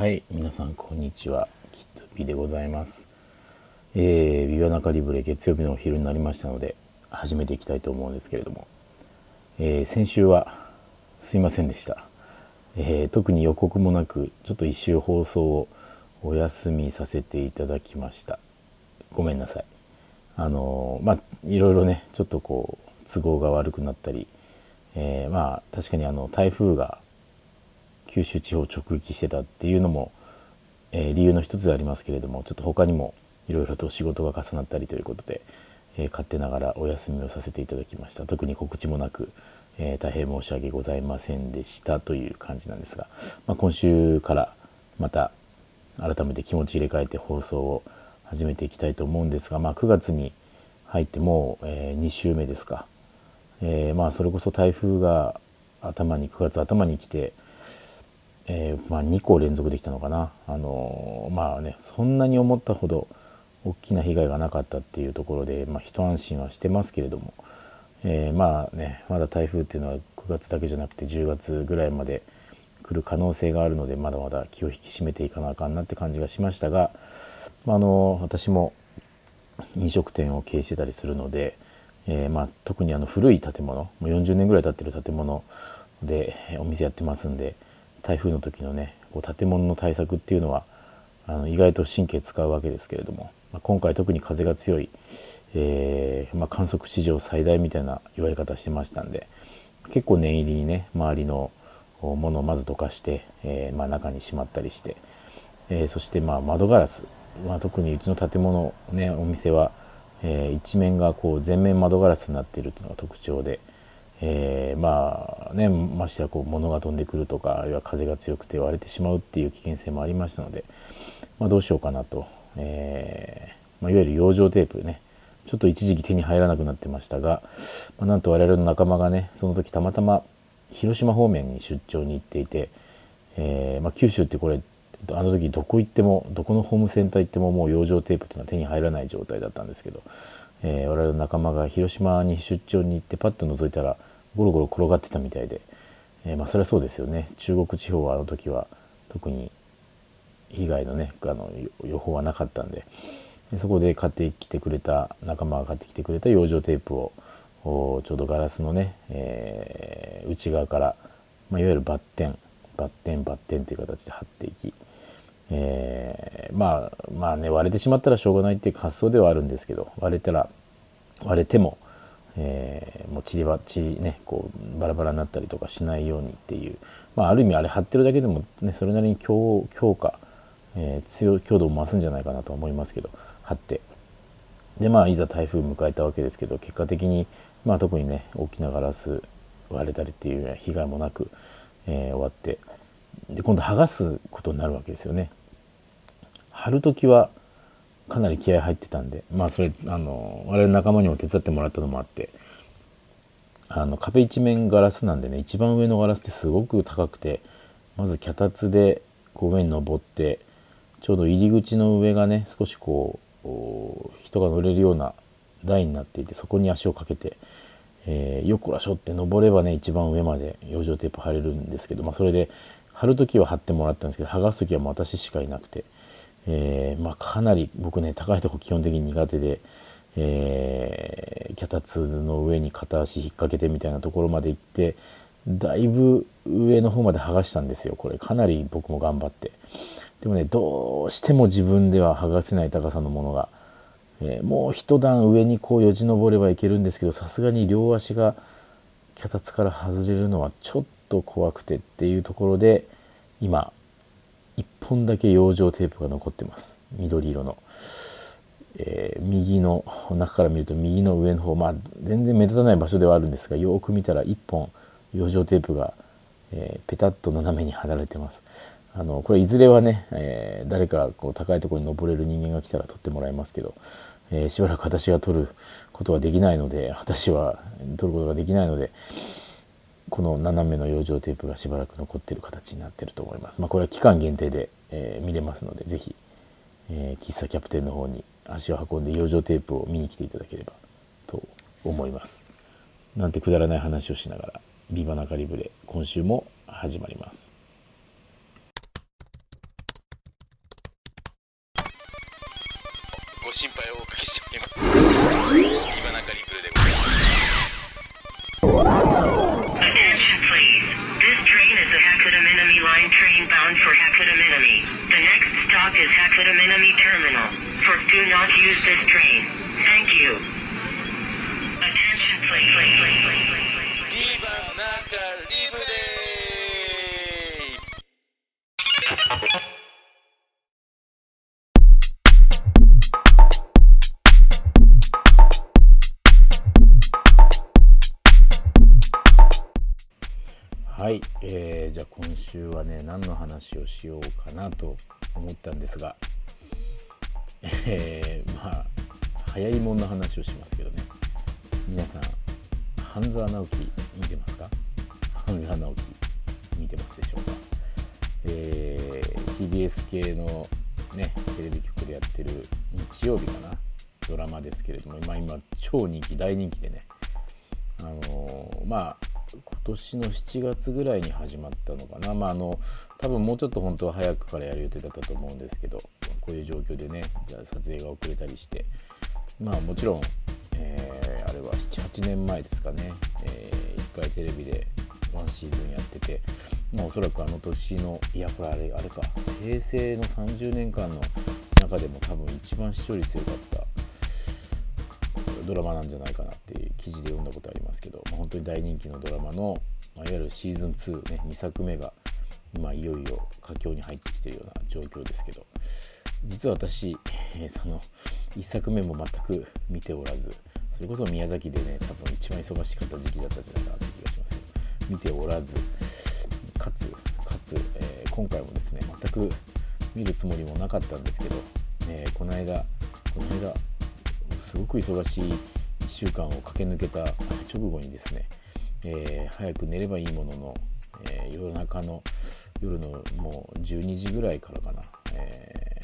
はい皆さんこんにちは。キットピでございます。えー、ビワナカリブレ月曜日のお昼になりましたので始めていきたいと思うんですけれども、えー、先週はすいませんでした、えー、特に予告もなくちょっと一週放送をお休みさせていただきました。ごめんなさい。あのまあいろいろねちょっとこう都合が悪くなったり、えーまあ確かにあの台風が九州地方を直撃してたっていうのも、えー、理由の一つでありますけれどもちょっと他にもいろいろと仕事が重なったりということで、えー、勝手ながらお休みをさせていただきました。特に告知もなく、えー、大変申し訳ございませんでしたという感じなんですが、まあ、今週からまた改めて気持ち入れ替えて放送を始めていきたいと思うんですが、まあ、9月に入ってもう、え、2週目ですか、え、まあそれこそ台風が頭に9月頭に来てえー、まあ、2個連続できたのかな、あのー、まあねそんなに思ったほど大きな被害がなかったっていうところで、まあ、一安心はしてますけれども、えー、まあねまだ台風っていうのは9月だけじゃなくて10月ぐらいまで来る可能性があるのでまだまだ気を引き締めていかなあかんなって感じがしましたが、まあ、あの私も飲食店を経営してたりするので、えまあ、特にあの古い建物もう40年ぐらい経ってる建物でお店やってますんで。台風の時のねこう建物の対策っていうのはあの意外と神経使うわけですけれども、まあ、今回特に風が強い、えー、まあ、観測史上最大みたいな言われ方してましたんで結構念入りにね周りのものをまずどかして、えー、まあ、中にしまったりして、えー、そしてまあ窓ガラス、まあ、特にうちの建物ねお店は、え一面がこう全面窓ガラスになっているというのが特徴で、えー、まあねましてやこう物が飛んでくるとかあるいは風が強くて割れてしまうっていう危険性もありましたので、まあ、どうしようかなと、えー、まあ、いわゆる養生テープね。ちょっと一時期手に入らなくなってましたが、まあ、なんと我々の仲間がねその時たまたま広島方面に出張に行っていて、えー、ま九州ってこれあの時どこ行ってもどこのホームセンター行ってももう養生テープっていうのは手に入らない状態だったんですけど、え我々の仲間が広島に出張に行ってパッと覗いたらゴロゴロ転がってたみたいで、えー、まあそれはそうですよね。中国地方はあの時は特に被害のねあの予報はなかったんで。でそこで買ってきてくれた仲間が買ってきてくれた養生テープをちょうどガラスのね、えー、内側から、まあ、いわゆるバッテンバッテンバッテンという形で貼っていき、えー、まあまあね割れてしまったらしょうがないっていう発想ではあるんですけど割れたら割れてもえー、もう散りばちねこうバラバラになったりとかしないようにっていう、まあ、ある意味あれ貼ってるだけでも、ね、それなりに強強化、えー、強強度を増すんじゃないかなと思いますけど貼ってでまあいざ台風迎えたわけですけど結果的に、まあ、特にね大きなガラス割れたりっていう被害もなく、えー、終わってで今度剥がすことになるわけですよね。貼る時はかなり気合入ってたんでまあそれあの我々仲間にも手伝ってもらったのもあってあの壁一面ガラスなんでね一番上のガラスってすごく高くてまず脚立でこう上に登ってちょうど入り口の上がね少しこう人が乗れるような台になっていてそこに足をかけて、えー、よっこらしょって登ればね一番上まで養生テープ貼れるんですけど、まあ、それで貼る時は貼ってもらったんですけど剥がす時はもう私しかいなくて。えー、まあ、かなり僕ね高いとこ基本的に苦手で、えー、脚立の上に片足引っ掛けてみたいなところまで行ってだいぶ上の方まで剥がしたんですよこれ。かなり僕も頑張って。でもねどうしても自分では剥がせない高さのものが、えー、もう一段上にこうよじ登ればいけるんですけどさすがに両足が脚立から外れるのはちょっと怖くてっていうところで今1本だけ養生テープが残ってます。緑色の、えー、右の中から見ると右の上の方まあ全然目立たない場所ではあるんですがよく見たら1本養生テープが、えー、ペタッと斜めに貼られてます。あのこれいずれはね、えー、誰かこう高いところに登れる人間が来たら撮ってもらいますけど、えしばらく私が撮ることはできないので私は撮ることができないのでこの斜めの養生テープがしばらく残っている形になっていると思います。まあ、これは期間限定で、えー、見れますので、ぜひえー、喫茶キャプテンの方に足を運んで養生テープを見に来ていただければと思います。なんてくだらない話をしながら、ビバナカリブレ、今週も始まります。ご心配をおかけしております。bound for Hakuta Minami. The next stop is Hakuta Minami Terminal. For do not use this train. Thank you. Attention please. please, please, please, please. ビバ中リブレはい、えー、 じゃあ今週はね何の話をしようかなと思ったんですが、えー、まあ流行りもんの話をしますけどね。皆さん半沢直樹見てますか？半沢直樹見てますでしょうか、えー、TBS 系のねテレビ局でやってる日曜日かな？ドラマですけれども今今超人気大人気でね。あのーまあ今年の7月ぐらいに始まったのかな。まああの多分もうちょっと本当は早くからやる予定だったと思うんですけどこういう状況でねじゃあ撮影が遅れたりして。まあもちろん、えーあれは78年前ですかね、え1回テレビでワンシーズンやっててまあおそらくあの年のいやこれあれあれか平成の30年間の中でも多分一番視聴率良かったドラマなんじゃないかなっていう記事で読んだことありますけど、まあ、本当に大人気のドラマの、まあ、いわゆるシーズン2ね2作目が今いよいよ佳境に入ってきてるような状況ですけど実は私、えーその1作目も全く見ておらずそれこそ宮崎でね多分一番忙しかった時期だったんじゃないかなって気がします見ておらずかつかつ、えー今回もですね全く見るつもりもなかったんですけど、えーこの間この間すごく忙しい1週間を駆け抜けた直後にですね、えー早く寝ればいいものの、えー夜中の夜のもう12時ぐらいからかな、え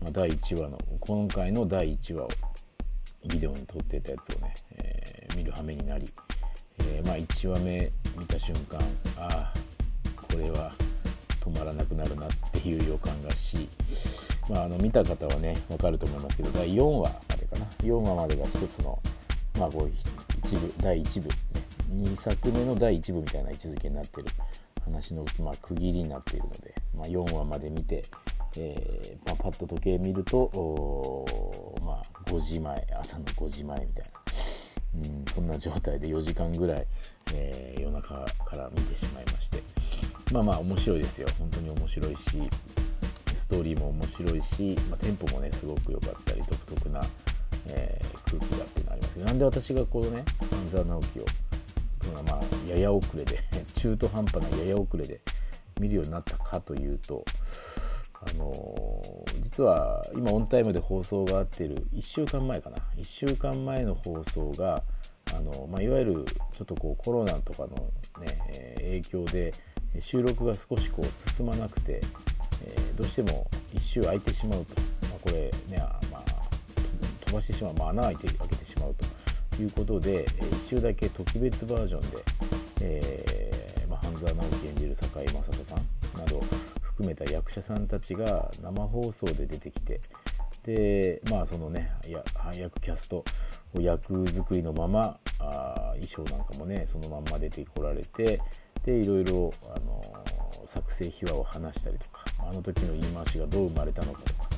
ーまあ、第1話の今回の第1話をビデオに撮ってたやつをね、え見る羽目になり、えまあ、1話目見た瞬間ああこれは止まらなくなるなっていう予感がし、まあ、あの見た方はね分かると思いますけど第4話までかな。4話までが一つの、まあ、こう一部第1部、ね、2作目の第1部みたいな位置づけになってる。話の、まあ、区切りになっているので、まあ、4話まで見て、えーまあ、パッと時計見ると、まあ、5時前朝の5時前みたいな。うん、そんな状態で4時間ぐらい、えー夜中から見てしまいまして。まあまあ面白いですよ。本当に面白いし。ストーリーも面白いし、まあ、テンポもねすごく良かったり独特な、えー空気だっていうのありますけどなんで私がこのね半沢直樹をまあやや遅れで 中途半端なやや遅れで見るようになったかというとあのー実は今オンタイムで放送があっている1週間前かな。1週間前の放送があの、まあ、いわゆるちょっとこうコロナとかの、ねえー影響で収録が少しこう進まなくて、えーどうしても1週空いてしまうと、まあ、これね、まあ、飛ばしてしまう、まあ、穴開いて開けてしまうということで、え1週だけ特別バージョンで、えーまあ、半沢直樹演じる堺雅人さんなど含めた役者さんたちが生放送で出てきてでまあそのねや配役キャスト役作りのままあ衣装なんかもねそのまんま出てこられてでいろいろ、あの作成秘話を話したりとかあの時の言い回しがどう生まれたのかとか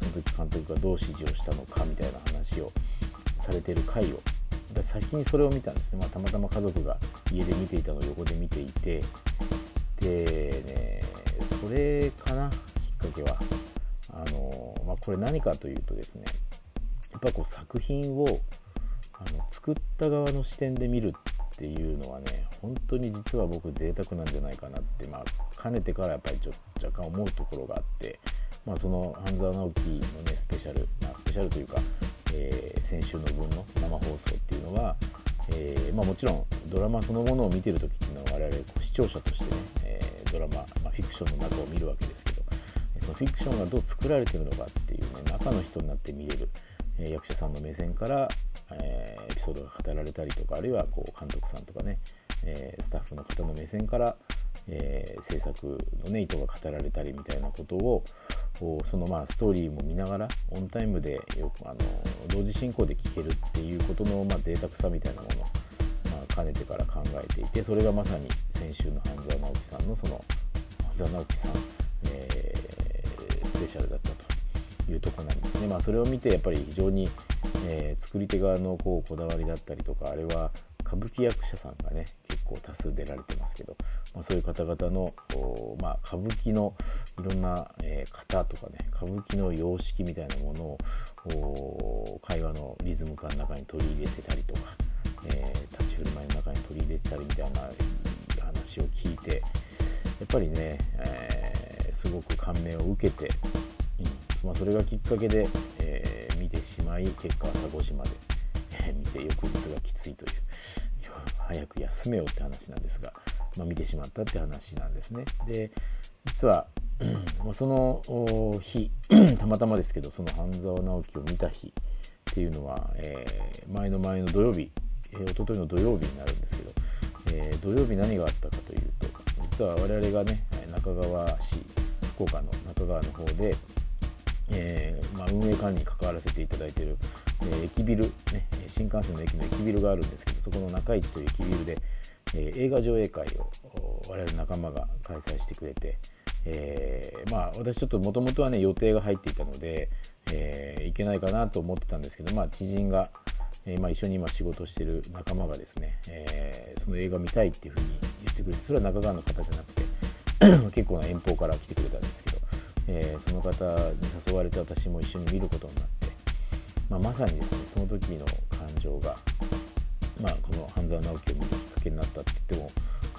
その時監督がどう指示をしたのかみたいな話をされてる回を先にそれを見たんですね、まあ、たまたま家族が家で見ていたのを横で見ていてでねそれかなきっかけはあの、まあ、これ何かというとですねやっぱこう作品をあの作った側の視点で見るっていうのはね本当に実は僕贅沢なんじゃないかなって、まあ、かねてからやっぱりちょ若干思うところがあって、まあ、その半沢直樹のねスペシャル、まあ、スペシャルというか、えー先週の分の生放送っていうのは、えーまあ、もちろんドラマそのものを見てる時っていうのは我々こう視聴者としてね、えードラマ、まあ、フィクションの中を見るわけですけどそのフィクションがどう作られてるのかっていうね中の人になって見れる、え役者さんの目線から、えエピソードが語られたりとかあるいはこう監督さんとかね、えスタッフの方の目線から、え、制作の、ね、意図が語られたりみたいなことをそのまあストーリーも見ながらオンタイムでよくあの同時進行で聴けるっていうことの、まあ、贅沢さみたいなものを、まあ、かねてから考えていてそれがまさに先週の半沢直樹さんのその半沢直樹さん、えー、スペシャルだったと。いうとこなんですね。まあ、それを見てやっぱり非常に、えー、作り手側のこうこだわりだったりとかあれは歌舞伎役者さんがね結構多数出られてますけど、まあ、そういう方々の、まあ、歌舞伎のいろんな、えー、型とかね歌舞伎の様式みたいなものを会話のリズム感の中に取り入れてたりとか、えー、立ち振る舞いの中に取り入れてたりみたいな話を聞いてやっぱりね、えー、すごく感銘を受けて、まあ、それがきっかけで、え見てしまい結果朝5時まで。見て翌日がきついという 早く休めよって話なんですが、まあ、見てしまったって話なんですね。で実は、ま、その日 たまたまですけどその半沢直樹を見た日っていうのは、えー、前の前の土曜日、えー、一昨日の土曜日になるんですけど、えー、土曜日何があったかというと実は我々がね中川市福岡の中川の方で、えーまあ、運営管理に関わらせていただいているえ駅ビル、ね、新幹線の駅の駅ビルがあるんですけどそこの中市という駅ビルで、えー、映画上映会を我々仲間が開催してくれて、えー、まあ私ちょっともともとはね予定が入っていたので、えー、行けないかなと思ってたんですけど、まあ、知人が、えまあ、一緒に今仕事してる仲間がですね、えその映画見たいっていうふうに言ってくれてそれは中川の方じゃなくて 結構な遠方から来てくれたんですけど、えその方に誘われて私も一緒に見ることになって。まあ、まさにですねその時の感情が、まあ、この半沢直樹を見るきっかけになったって言っても、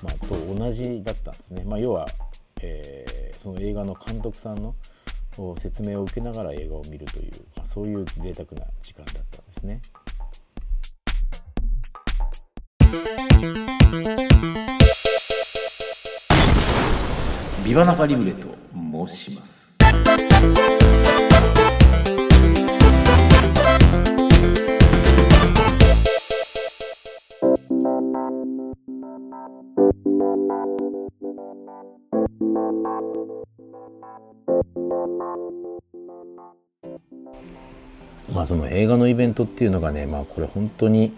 まあ、と同じだったんですね。まあ、要は、えー、その映画の監督さんの説明を受けながら映画を見るという、まあ、そういう贅沢な時間だったんですね。ビバナカリブレと申します。その映画のイベントっていうのがねまあこれ本当に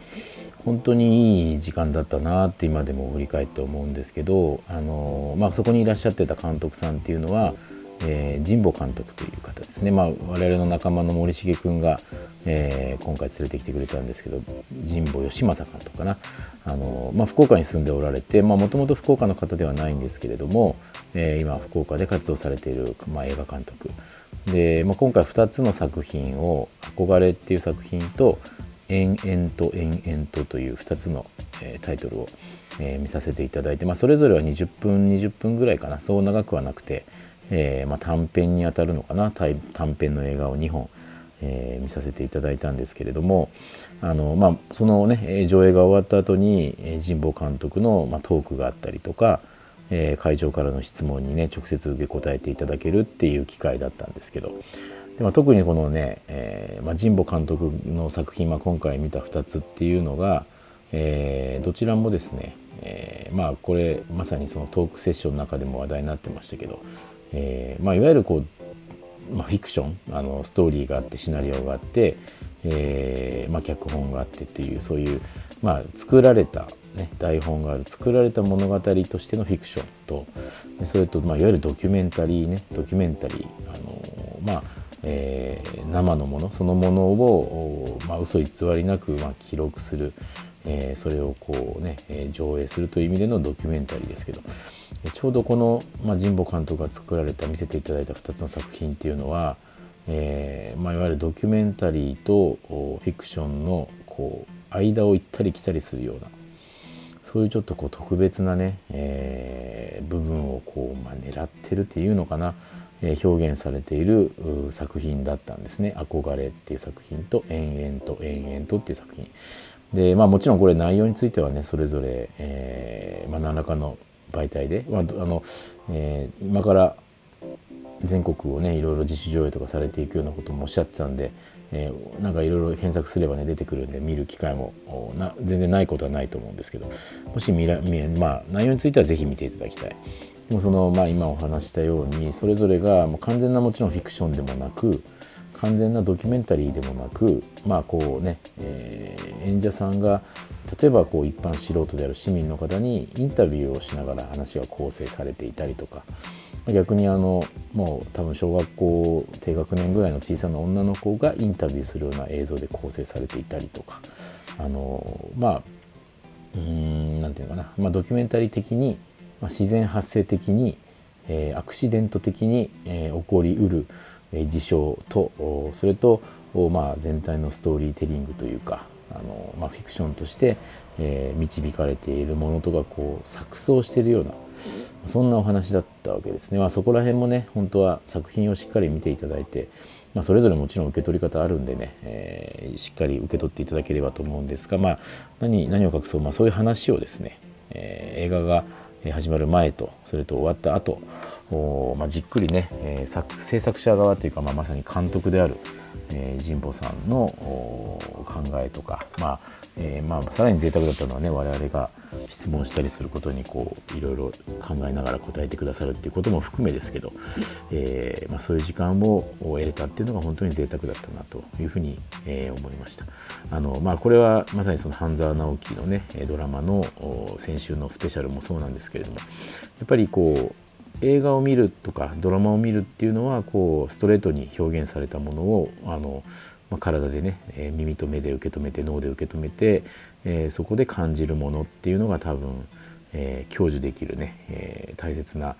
本当にいい時間だったなって今でも振り返って思うんですけどあの、まあ、そこにいらっしゃってた監督さんっていうのは、えー、神保監督という方ですね、まあ、我々の仲間の森重君が、えー、今回連れてきてくれたんですけど神保義正監督かな。あの、まあ、福岡に住んでおられてもともと福岡の方ではないんですけれども、えー、今福岡で活動されている、まあ、映画監督。で、まあ、今回2つの作品を「憧れ」っていう作品と「延々と延々と」という2つの、えー、タイトルを、えー、見させていただいて、まあ、それぞれは20分20分ぐらいかな。そう長くはなくて、えーまあ、短編にあたるのかな。短編の映画を2本、えー、見させていただいたんですけれどもあの、まあ、そのね上映が終わった後に神保監督の、まあ、トークがあったりとかえー、会場からの質問にね直接受け答えていただけるっていう機会だったんですけど。で、まあ、特にこのね、えーまあ、神保監督の作品、まあ、今回見た2つっていうのが、えー、どちらもですね、えー、まあこれまさにそのトークセッションの中でも話題になってましたけど、えーまあ、いわゆるこう、まあ、フィクションあのストーリーがあってシナリオがあって、えーまあ、脚本があってっていうそういう、まあ、作られたね、台本がある作られた物語としてのフィクションとそれと、まあ、いわゆるドキュメンタリーねドキュメンタリーあのまあえー、生のものそのものを、まあ、嘘偽りなく、まあ、記録する、えー、それをこうね、えー、上映するという意味でのドキュメンタリーですけどちょうどこの、まあ、神保監督が作られた見せていただいた2つの作品っていうのは、えーまあ、いわゆるドキュメンタリーとフィクションのこう間を行ったり来たりするようなそういうちょっとこう特別なね、えー、部分をこう、まあ、狙ってるっていうのかな、えー、表現されている作品だったんですね「憧れ」っていう作品と「延々と延々と」っていう作品。でまあもちろんこれ内容についてはねそれぞれ、えーまあ、何らかの媒体で、まああのえー、今から全国をねいろいろ自主上映とかされていくようなこともおっしゃってたんで、えー、なんかいろいろ検索すればね出てくるんで見る機会もな全然ないことはないと思うんですけどもし見ら見、まあ、内容については是非見ていただきたい。でもその、まあ、今お話したようにそれぞれがもう完全なもちろんフィクションでもなく完全なドキュメンタリーでもなくまあこうね、えー、演者さんが例えばこう一般素人である市民の方にインタビューをしながら話が構成されていたりとか逆にあのもう多分小学校低学年ぐらいの小さな女の子がインタビューするような映像で構成されていたりとかあのまあうん何て言うのかな、まあ、ドキュメンタリー的に、まあ、自然発生的に、えー、アクシデント的に、えー、起こりうる、事象とそれと、まあ、全体のストーリーテリングというかあの、まあ、フィクションとして、えー、導かれているものとかこう錯綜しているようなそんなお話だったわけですね、まあ、そこら辺もね本当は作品をしっかり見ていただいて、まあ、それぞれもちろん受け取り方あるんでね、えー、しっかり受け取っていただければと思うんですが、まあ、何何を隠そう、まあ、そういう話をですね、えー、映画が始まる前とそれと終わった後おまあじっくりね、えー、作制作者側というか、まあ、まさに監督である、えー、神保さんの考えとか、まあえーまあ、さらに贅沢だったのはね我々が質問したりすることにこういろいろ考えながら答えてくださるっていうことも含めですけど、えーまあ、そういう時間を得れたっていうのが本当に贅沢だったなというふうに、えー、思いました。あの、まあ、これはまさにその半沢直樹のねドラマの先週のスペシャルもそうなんですけれどもやっぱりこう映画を見るとかドラマを見るっていうのはこうストレートに表現されたものをあのまあ、体でね、え、耳と目で受け止めて脳で受け止めて、えー、そこで感じるものっていうのが多分、えー、享受できるね、え大切な、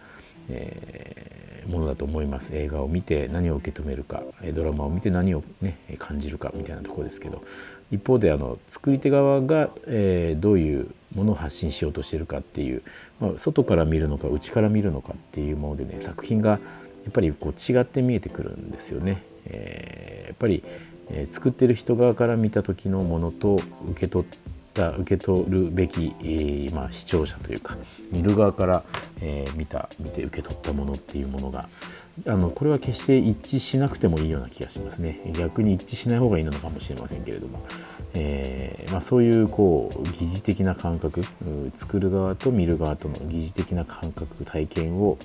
えものだと思います映画を見て何を受け止めるかドラマを見て何を、ね、感じるかみたいなところですけど一方であの作り手側が、えどういうものを発信しようとしてるかっていう、まあ、外から見るのか内から見るのかっていうものでね作品がやっぱりこう違って見えてくるんですよね。えー、やっぱりえー、作ってる人側から見た時のものと受け取った受け取るべき、えー、まあ、視聴者というか見る側から、えー、見た見て受け取ったものっていうものがあのこれは決して一致しなくてもいいような気がしますね。逆に一致しない方がいいのかもしれませんけれども、えー、まあ、そういうこう疑似的な感覚作る側と見る側との疑似的な感覚体験を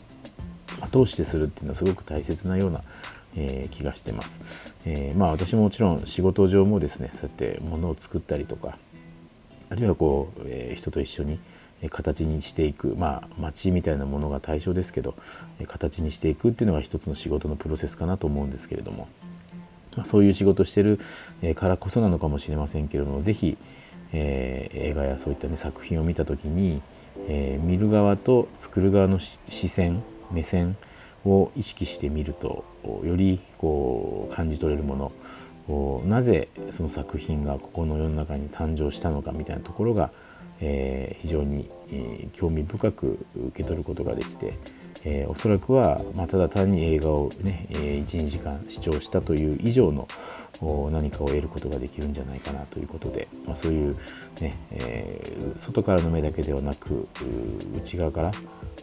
通してするっていうのはすごく大切なようなえー、気がしてます、えー、まあ私ももちろん仕事上もですねそうやって物を作ったりとかあるいはこう、えー、人と一緒に形にしていくまあ街みたいなものが対象ですけど形にしていくっていうのが一つの仕事のプロセスかなと思うんですけれども、まあ、そういう仕事してるからこそなのかもしれませんけれども是非、えー、映画やそういった、ね、作品を見た時に、えー、見る側と作る側の視線目線を意識してみるとよりこう感じ取れるものなぜその作品がここの世の中に誕生したのかみたいなところが、えー、非常に、えー、興味深く受け取ることができて、えー、おそらくは、まあ、ただ単に映画をね、え、12時間視聴したという以上の何かを得ることができるんじゃないかなということで、まあ、そういうね、え、外からの目だけではなく内側から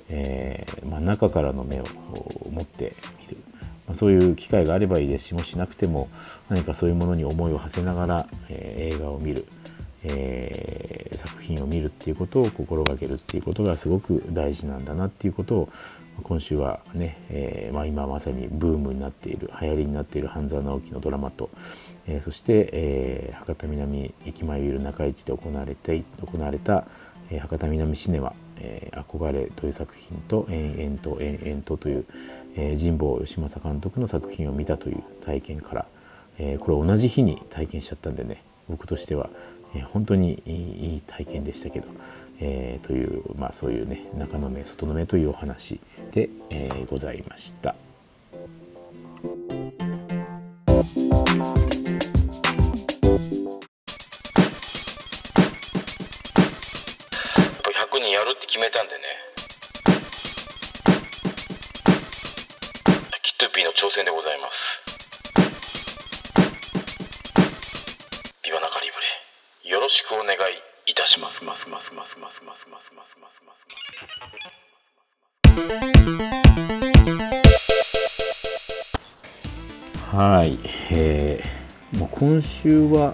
えー、まあ、中からの目を持ってみる、そういう機会があればいいです。しもしなくても何かそういうものに思いを馳せながら、えー、映画を見る、えー、作品を見るっていうことを心がけるっていうことがすごく大事なんだなっていうことを今週はね、えー、まあ、今まさにブームになっている流行りになっている半沢直樹のドラマと、えそして、え博多南駅前ビル中市で行われて行われた、え博多南シネマえ、憧れという作品と延々と延々とという、えー、神保義政監督の作品を見たという体験から、えー、これ同じ日に体験しちゃったんでね僕としては、えー、本当にいい体験でしたけど、えー、というまあそういうね中の目外の目というお話で、えー、ございました。やるって決めたんでねキットピーの挑戦でございます。ビバナカリブレよろしくお願いいたします。ますますますますますますますますますはい、えまあ、今週は、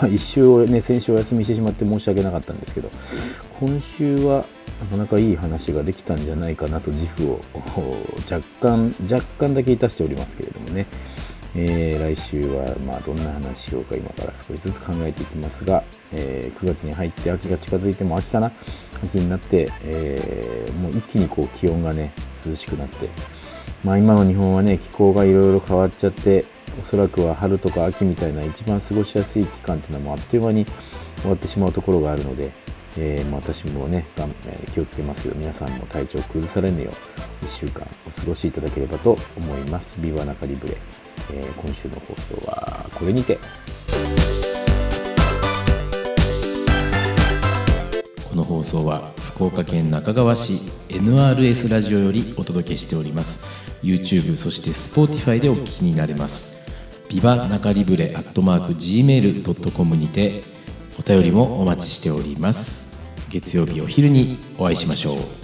まあ、一週ね先週お休みしてしまって申し訳なかったんですけど今週はなかなかいい話ができたんじゃないかなと自負を若干若干だけいたしておりますけれどもね、えー、来週はまどんな話しようか今から少しずつ考えていきますが、えー、9月に入って秋が近づいても秋かな秋になって、えー、もう一気にこう気温がね涼しくなって。まあ今の日本はね気候がいろいろ変わっちゃっておそらくは春とか秋みたいな一番過ごしやすい期間っていうのはもうあっという間に終わってしまうところがあるので、えー、私もね、え気をつけますけど皆さんも体調崩されぬよう1週間お過ごしいただければと思います。ビバナカリブレ、えー、今週の放送はこれにて。この放送は福岡県中川市 NRS ラジオよりお届けしております YouTube そして Spotify でお聞きになれますビバ中リブレアットマーク Gmail.com にてお便りもお待ちしております月曜日お昼にお会いしましょう。